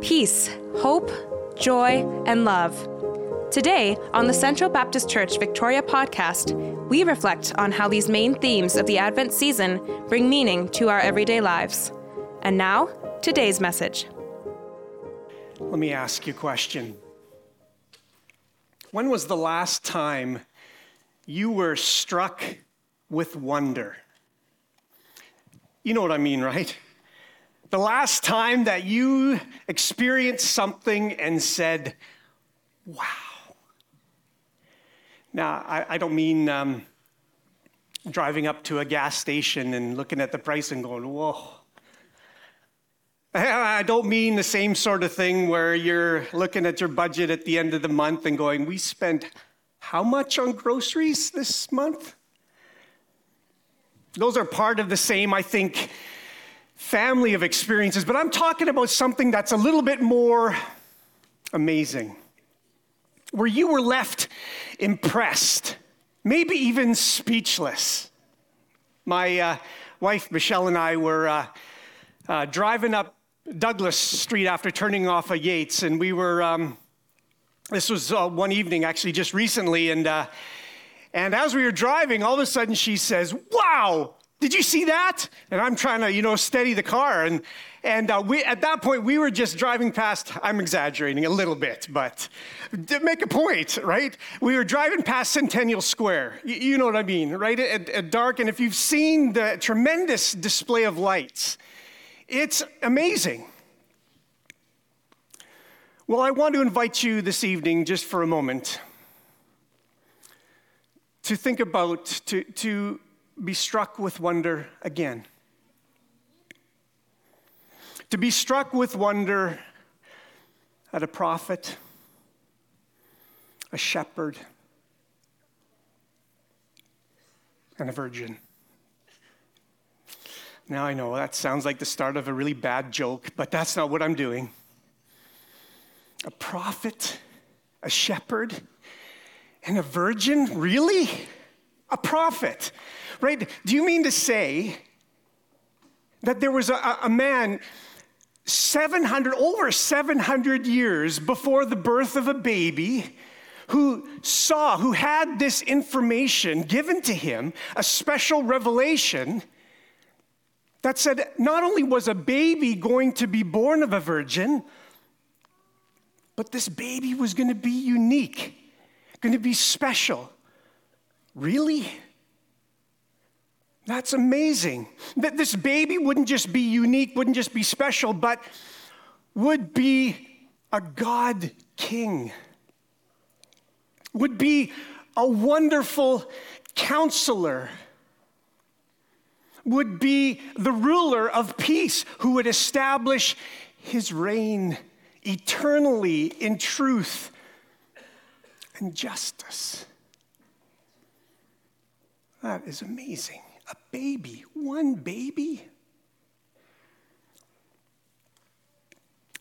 Peace, hope, joy, and love. Today, on the Central Baptist Church Victoria podcast, we reflect on how these main themes of the Advent season bring meaning to our everyday lives. And now, today's message. Let me ask you a question. When was the last time you were struck with wonder? You know what I mean, right? The last time that you experienced something and said, wow. Now, I, I don't mean um, driving up to a gas station and looking at the price and going, whoa. I don't mean the same sort of thing where you're looking at your budget at the end of the month and going, we spent how much on groceries this month? Those are part of the same, I think, family of experiences, but I'm talking about something that's a little bit more amazing, where you were left impressed, maybe even speechless. My uh, wife, Michelle, and I were uh, uh, driving up Douglas Street after turning off a Yates, and we were. Um, this was uh, one evening, actually, just recently, and uh, and as we were driving, all of a sudden she says, "Wow, did you see that?" And I'm trying to, you know, steady the car, and and uh, we at that point we were just driving past. I'm exaggerating a little bit, but to make a point, right? We were driving past Centennial Square. You, you know what I mean, right? At, at dark, and if you've seen the tremendous display of lights it's amazing. Well, I want to invite you this evening, just for a moment, to think about, to, to be struck with wonder again. To be struck with wonder at a prophet, a shepherd, and a virgin. Now I know that sounds like the start of a really bad joke, but that's not what I'm doing. A prophet, a shepherd, and a virgin? Really? A prophet, right? Do you mean to say that there was a, a man 700, over 700 years before the birth of a baby? who saw, who had this information given to him, a special revelation, that said not only was a baby going to be born of a virgin, but this baby was going to be unique, going to be special. Really? That's amazing. That this baby wouldn't just be unique, wouldn't just be special, but would be a God king, would be a wonderful counselor would be the ruler of peace who would establish his reign eternally in truth and justice. That is amazing. A baby, one baby.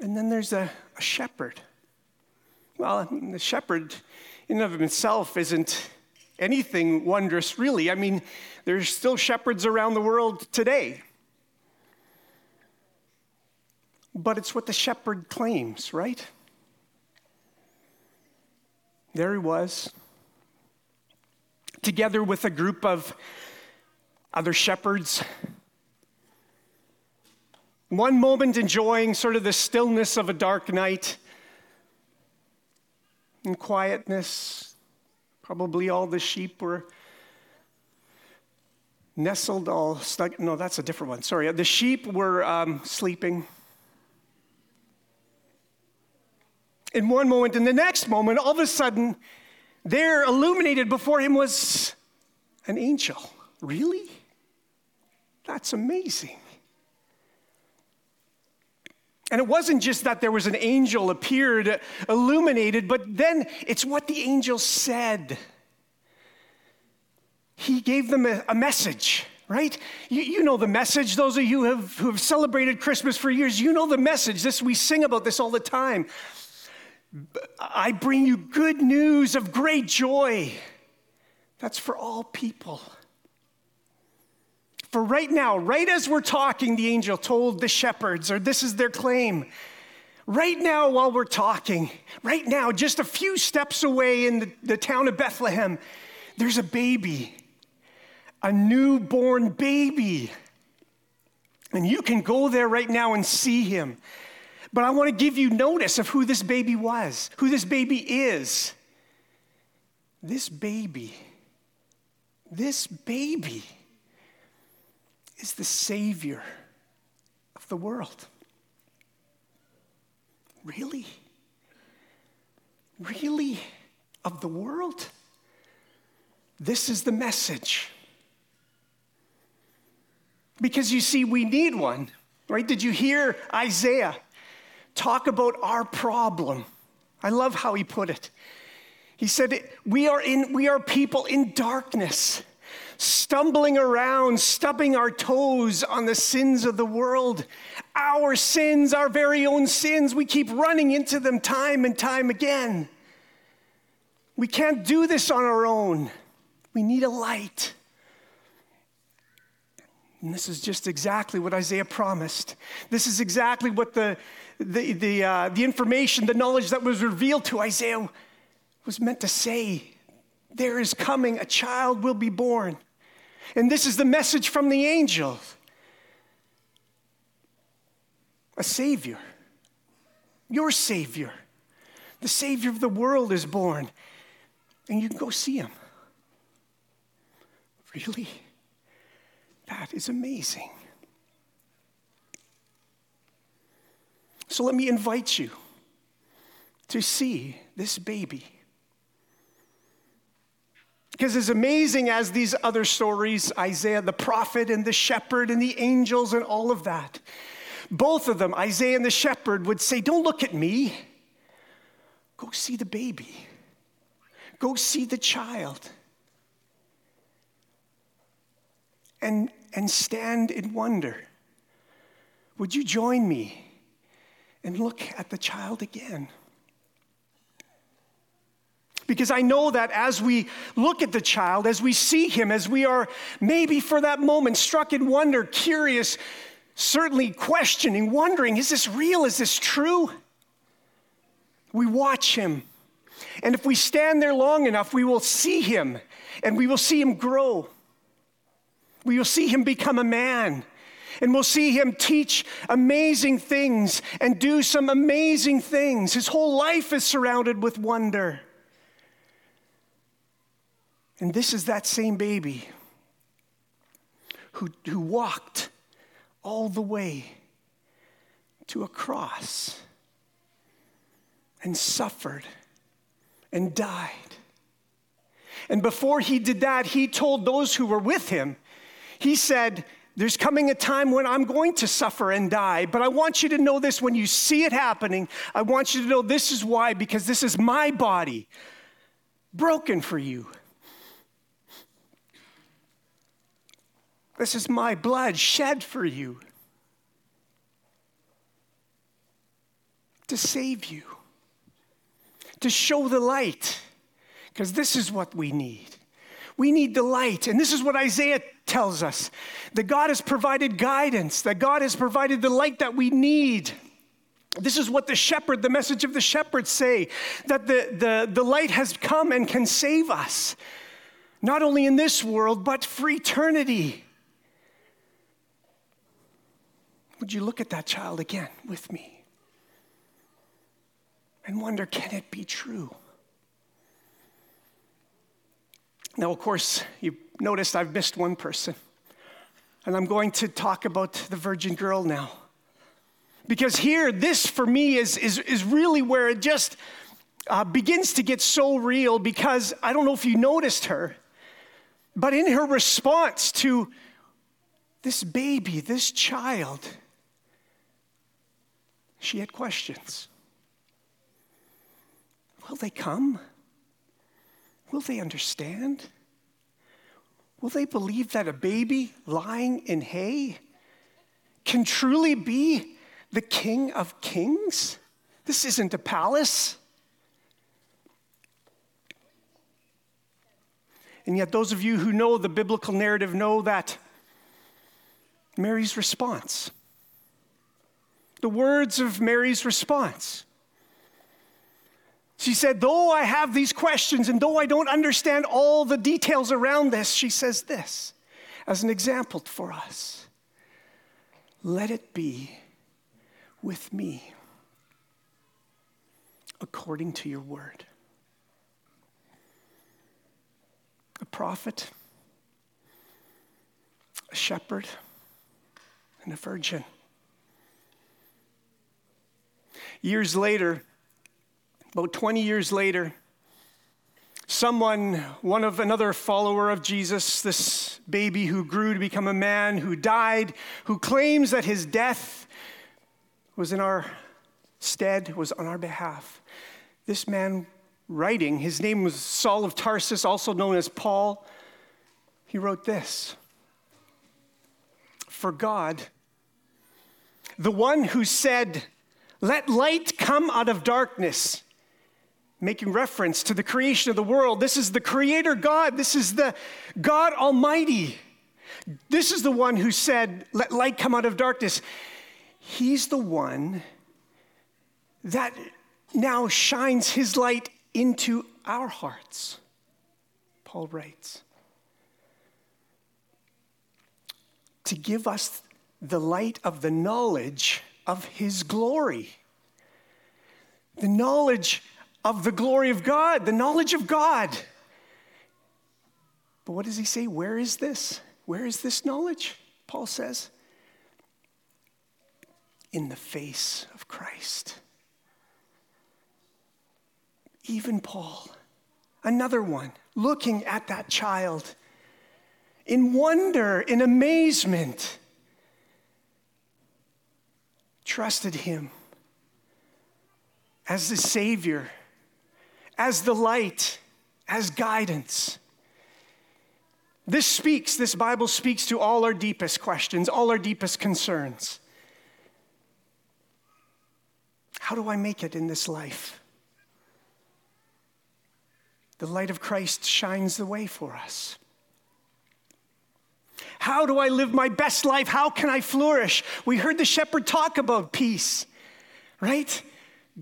And then there's a, a shepherd. Well, the shepherd, in and of himself, isn't anything wondrous, really. I mean, there's still shepherds around the world today. But it's what the shepherd claims, right? There he was, together with a group of other shepherds. One moment enjoying sort of the stillness of a dark night and quietness. Probably all the sheep were nestled all stuck. No, that's a different one. Sorry. The sheep were um, sleeping. In one moment, in the next moment, all of a sudden, there illuminated before him was an angel. Really? That's amazing. And it wasn't just that there was an angel appeared illuminated, but then it's what the angel said he gave them a, a message, right? You, you, know the message. Those of you who have, who have celebrated Christmas for years, you know the message. This we sing about this all the time. I bring you good news of great joy. That's for all people. For right now, right as we're talking, the angel told the shepherds, or this is their claim. Right now, while we're talking, right now, just a few steps away in the, the town of Bethlehem, there's a baby, a newborn baby. And you can go there right now and see him. But I want to give you notice of who this baby was, who this baby is. This baby, this baby is the Savior of the world. Really? Really? Of the world? This is the message. Because you see, we need one, right? Did you hear Isaiah talk about our problem? I love how he put it. He said, We are, in, we are people in darkness stumbling around, stubbing our toes on the sins of the world. Our sins, our very own sins, we keep running into them time and time again. We can't do this on our own. We need a light. And this is just exactly what Isaiah promised. This is exactly what the, the, the, uh, the information, the knowledge that was revealed to Isaiah was meant to say. There is coming, a child will be born. And this is the message from the angel a Savior, your Savior. The Savior of the world is born, and you can go see him. Really? That is amazing. So let me invite you to see this baby because as amazing as these other stories, Isaiah the prophet and the shepherd and the angels and all of that, both of them, Isaiah and the shepherd, would say, Don't look at me. Go see the baby. Go see the child. And, and stand in wonder. Would you join me and look at the child again? Because I know that as we look at the child, as we see him, as we are maybe for that moment struck in wonder, curious, certainly questioning, wondering, is this real? Is this true? We watch him. And if we stand there long enough, we will see him and we will see him grow. We will see him become a man. And we'll see him teach amazing things and do some amazing things. His whole life is surrounded with wonder. And this is that same baby who, who walked all the way to a cross and suffered and died. And before he did that, he told those who were with him, he said, There's coming a time when I'm going to suffer and die, but I want you to know this when you see it happening. I want you to know this is why, because this is my body broken for you. This is my blood shed for you to save you, to show the light, because this is what we need. We need the light. And this is what Isaiah tells us that God has provided guidance, that God has provided the light that we need. This is what the shepherd, the message of the shepherd say that the, the, the light has come and can save us, not only in this world, but for eternity. Would you look at that child again with me and wonder can it be true? Now, of course, you noticed I've missed one person, and I'm going to talk about the virgin girl now. Because here, this for me is, is, is really where it just uh, begins to get so real. Because I don't know if you noticed her, but in her response to this baby, this child, she had questions. Will they come? Will they understand? Will they believe that a baby lying in hay can truly be the King of Kings? This isn't a palace. And yet, those of you who know the biblical narrative know that Mary's response. The words of Mary's response. She said, Though I have these questions and though I don't understand all the details around this, she says this as an example for us Let it be with me according to your word. A prophet, a shepherd, and a virgin. Years later, about 20 years later, someone, one of another follower of Jesus, this baby who grew to become a man, who died, who claims that his death was in our stead, was on our behalf. This man writing, his name was Saul of Tarsus, also known as Paul. He wrote this For God, the one who said, Let light come out of darkness making reference to the creation of the world. This is the Creator God. This is the God Almighty. This is the one who said, Let light come out of darkness. He's the one that now shines his light into our hearts, Paul writes, to give us the light of the knowledge of his glory. The knowledge of the glory of God, the knowledge of God. But what does he say? Where is this? Where is this knowledge? Paul says, in the face of Christ. Even Paul, another one, looking at that child in wonder, in amazement, trusted him as the Savior as the light, as guidance. This speaks, this Bible speaks to all our deepest questions, all our deepest concerns. How do I make it in this life? The light of Christ shines the way for us. How do I live my best life? How can I flourish? We heard the shepherd talk about peace, right?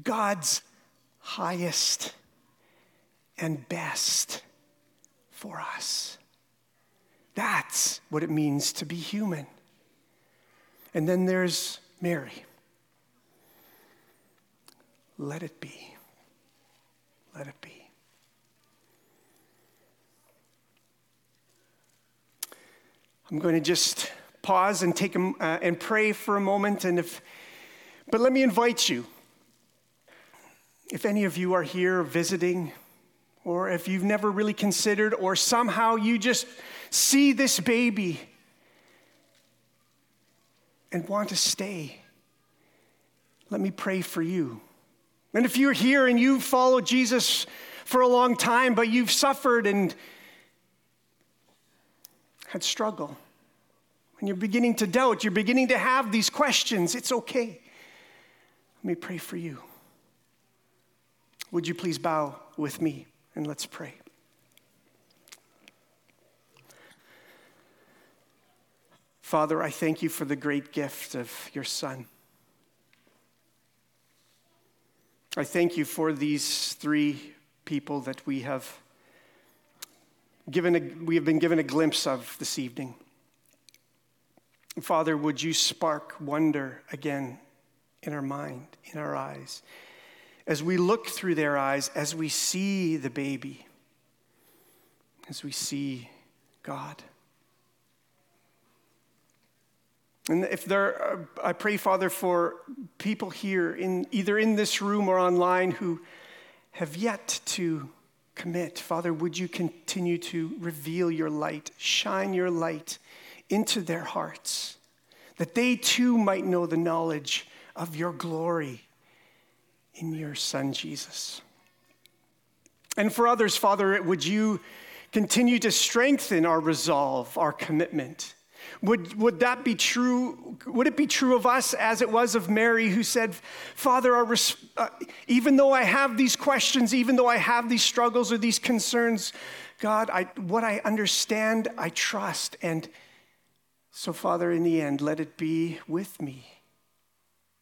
God's highest and best for us. That's what it means to be human. And then there's Mary. Let it be. Let it be. I'm going to just pause and take a, uh, and pray for a moment and if but let me invite you if any of you are here visiting or if you've never really considered, or somehow you just see this baby and want to stay, let me pray for you. And if you're here and you've followed Jesus for a long time, but you've suffered and had struggle, and you're beginning to doubt, you're beginning to have these questions, it's okay. Let me pray for you. Would you please bow with me? And let's pray. Father, I thank you for the great gift of your Son. I thank you for these three people that we have given a, we have been given a glimpse of this evening. Father, would you spark wonder again in our mind, in our eyes? as we look through their eyes, as we see the baby, as we see God. And if there, are, I pray, Father, for people here, in, either in this room or online, who have yet to commit, Father, would you continue to reveal your light, shine your light into their hearts, that they too might know the knowledge of your glory in your Son, Jesus. And for others, Father, would you continue to strengthen our resolve, our commitment? Would, would that be true? Would it be true of us as it was of Mary, who said, Father, res- uh, even though I have these questions, even though I have these struggles or these concerns, God, I, what I understand, I trust. And so, Father, in the end, let it be with me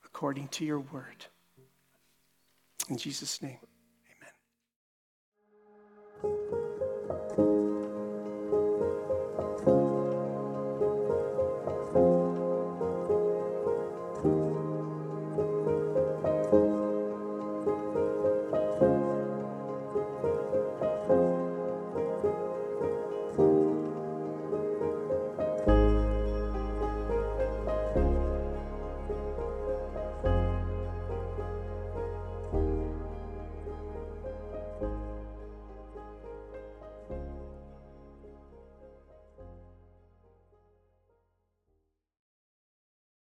according to your word. In Jesus' name, amen.